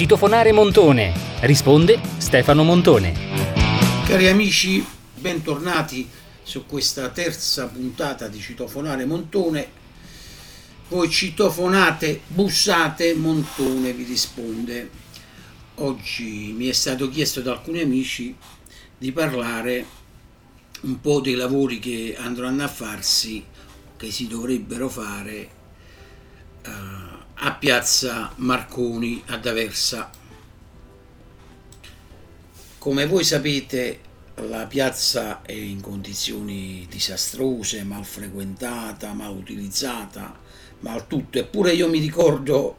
Citofonare Montone. Risponde Stefano Montone. Cari amici, bentornati su questa terza puntata di Citofonare Montone. Voi citofonate, bussate, Montone vi risponde. Oggi mi è stato chiesto da alcuni amici di parlare un po' dei lavori che andranno a farsi, che si dovrebbero fare. Uh, a piazza Marconi ad Aversa. Come voi sapete la piazza è in condizioni disastrose, mal frequentata, mal utilizzata, mal tutto, eppure io mi ricordo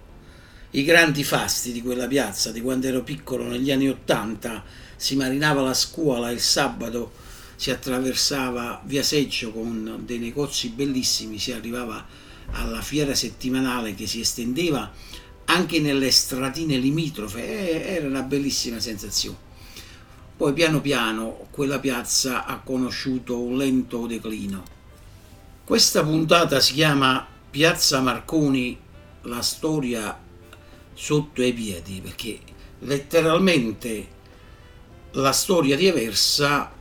i grandi fasti di quella piazza, di quando ero piccolo negli anni Ottanta, si marinava la scuola il sabato, si attraversava via Seggio con dei negozi bellissimi, si arrivava a alla fiera settimanale che si estendeva anche nelle stratine limitrofe, era una bellissima sensazione. Poi piano piano quella piazza ha conosciuto un lento declino. Questa puntata si chiama Piazza Marconi, la storia sotto i piedi, perché letteralmente la storia di Aversa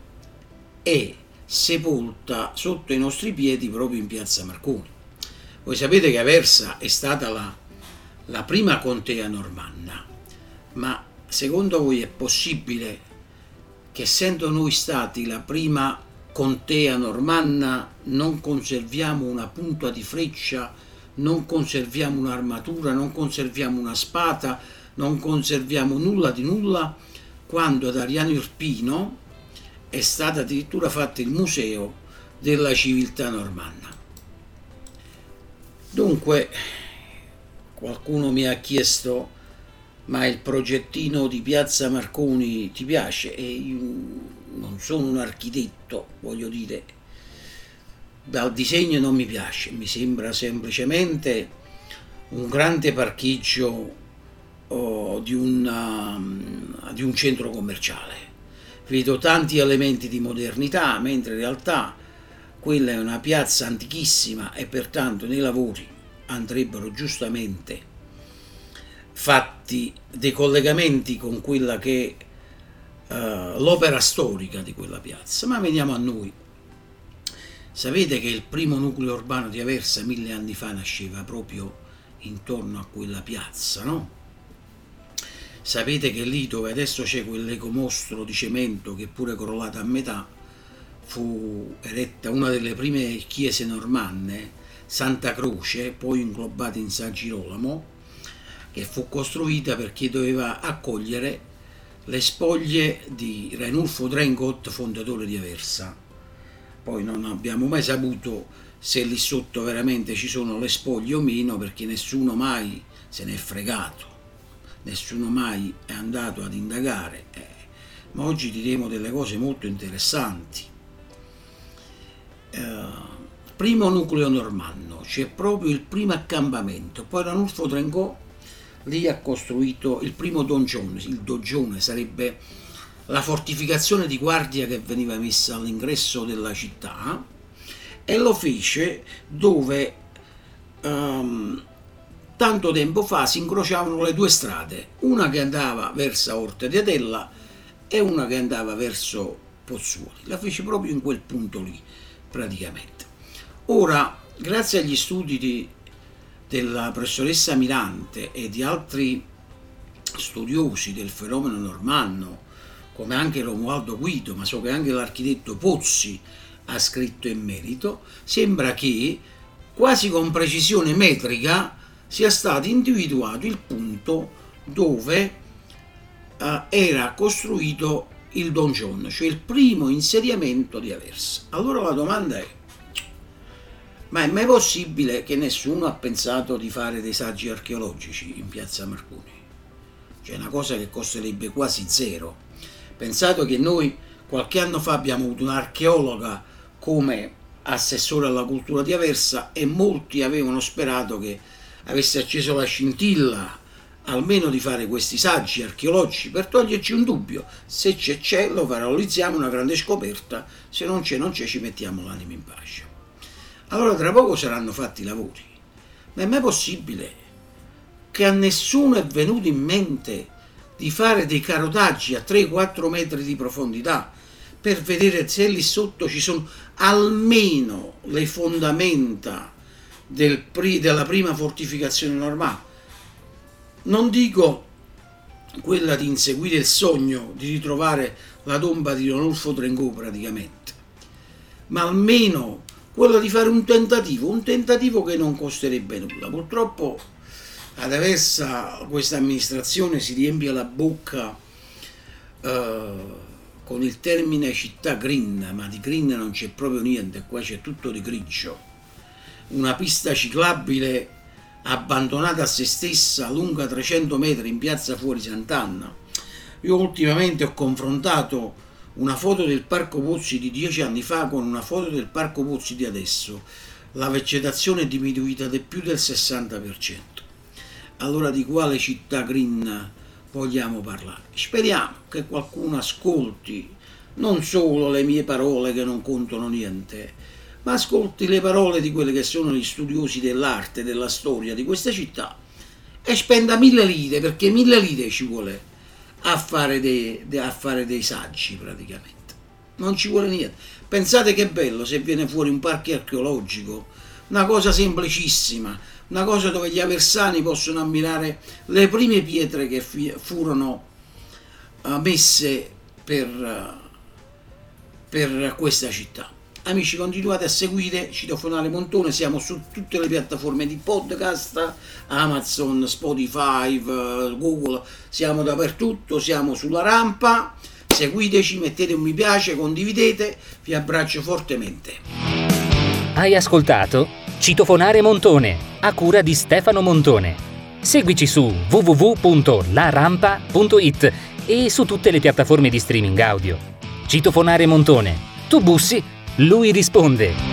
è sepolta sotto i nostri piedi proprio in Piazza Marconi. Voi sapete che Aversa è stata la, la prima contea normanna, ma secondo voi è possibile che essendo noi stati la prima contea normanna non conserviamo una punta di freccia, non conserviamo un'armatura, non conserviamo una spada, non conserviamo nulla di nulla, quando ad Ariano Irpino è stato addirittura fatto il museo della civiltà normanna. Dunque, qualcuno mi ha chiesto, ma il progettino di Piazza Marconi ti piace? E io non sono un architetto, voglio dire, dal disegno non mi piace, mi sembra semplicemente un grande parcheggio oh, di, una, um, di un centro commerciale. Vedo tanti elementi di modernità, mentre in realtà quella è una piazza antichissima e pertanto nei lavori andrebbero giustamente fatti dei collegamenti con quella che è uh, l'opera storica di quella piazza. Ma veniamo a noi. Sapete che il primo nucleo urbano di Aversa mille anni fa nasceva proprio intorno a quella piazza, no? Sapete che lì dove adesso c'è quell'ecomostro di cemento che è pure crollato a metà, fu eretta una delle prime chiese normanne, Santa Croce, poi inglobata in San Girolamo, che fu costruita perché doveva accogliere le spoglie di Renulfo Drengot, fondatore di Aversa. Poi non abbiamo mai saputo se lì sotto veramente ci sono le spoglie o meno, perché nessuno mai se ne è fregato, nessuno mai è andato ad indagare. Eh, ma oggi diremo delle cose molto interessanti primo nucleo normanno, c'è proprio il primo accampamento, poi Ranulfo Trengò lì ha costruito il primo dongione, il dongione sarebbe la fortificazione di guardia che veniva messa all'ingresso della città e lo fece dove um, tanto tempo fa si incrociavano le due strade, una che andava verso Orte di Adella e una che andava verso Pozzuoli. La fece proprio in quel punto lì praticamente. Ora, grazie agli studi di, della professoressa Mirante e di altri studiosi del fenomeno normanno, come anche Romualdo Guido, ma so che anche l'architetto Pozzi ha scritto in merito, sembra che quasi con precisione metrica sia stato individuato il punto dove eh, era costruito il Don John, cioè il primo insediamento di Aversa. Allora la domanda è, ma è mai possibile che nessuno ha pensato di fare dei saggi archeologici in piazza Marconi? Cioè una cosa che costerebbe quasi zero. Pensato che noi qualche anno fa abbiamo avuto un'archeologa come assessore alla cultura di Aversa e molti avevano sperato che avesse acceso la scintilla almeno di fare questi saggi archeologici per toglierci un dubbio. Se c'è c'è, lo paralizziamo, una grande scoperta, se non c'è non c'è, ci mettiamo l'anima in pace. Allora tra poco saranno fatti i lavori. Ma è mai possibile perché a nessuno è venuto in mente di fare dei carotaggi a 3-4 metri di profondità per vedere se lì sotto ci sono almeno le fondamenta del della prima fortificazione normale. Non dico quella di inseguire il sogno di ritrovare la tomba di Ronolfo Trengò praticamente, ma almeno quello di fare un tentativo, un tentativo che non costerebbe nulla. Purtroppo ad Aversa questa amministrazione si riempie la bocca eh, con il termine città green, ma di green non c'è proprio niente, qua c'è tutto di grigio. Una pista ciclabile abbandonata a se stessa lunga 300 metri in piazza fuori Sant'Anna. Io ultimamente ho confrontato una foto del Parco Pozzi di dieci anni fa con una foto del Parco Pozzi di adesso. La vegetazione è diminuita di più del 60%. Allora di quale città green vogliamo parlare? Speriamo che qualcuno ascolti non solo le mie parole che non contano niente, ma ascolti le parole di quelli che sono gli studiosi dell'arte, della storia di questa città e spenda mille lire, perché mille lire ci vuole a fare dei, a fare dei saggi praticamente. Non ci vuole niente. Pensate che bello se viene fuori un parco archeologico, una cosa semplicissima, una cosa dove gli aversani possono ammirare le prime pietre che furono eh, messe per, per questa città. Amici, continuate a seguire Citofonale Montone, siamo su tutte le piattaforme di podcast, Amazon, Spotify, Google, siamo dappertutto, siamo sulla rampa. Seguiteci, mettete un mi piace, condividete, vi abbraccio fortemente. Hai ascoltato Citofonare Montone, a cura di Stefano Montone. Seguici su www.larampa.it e su tutte le piattaforme di streaming audio. Citofonare Montone. Tu bussi lui risponde.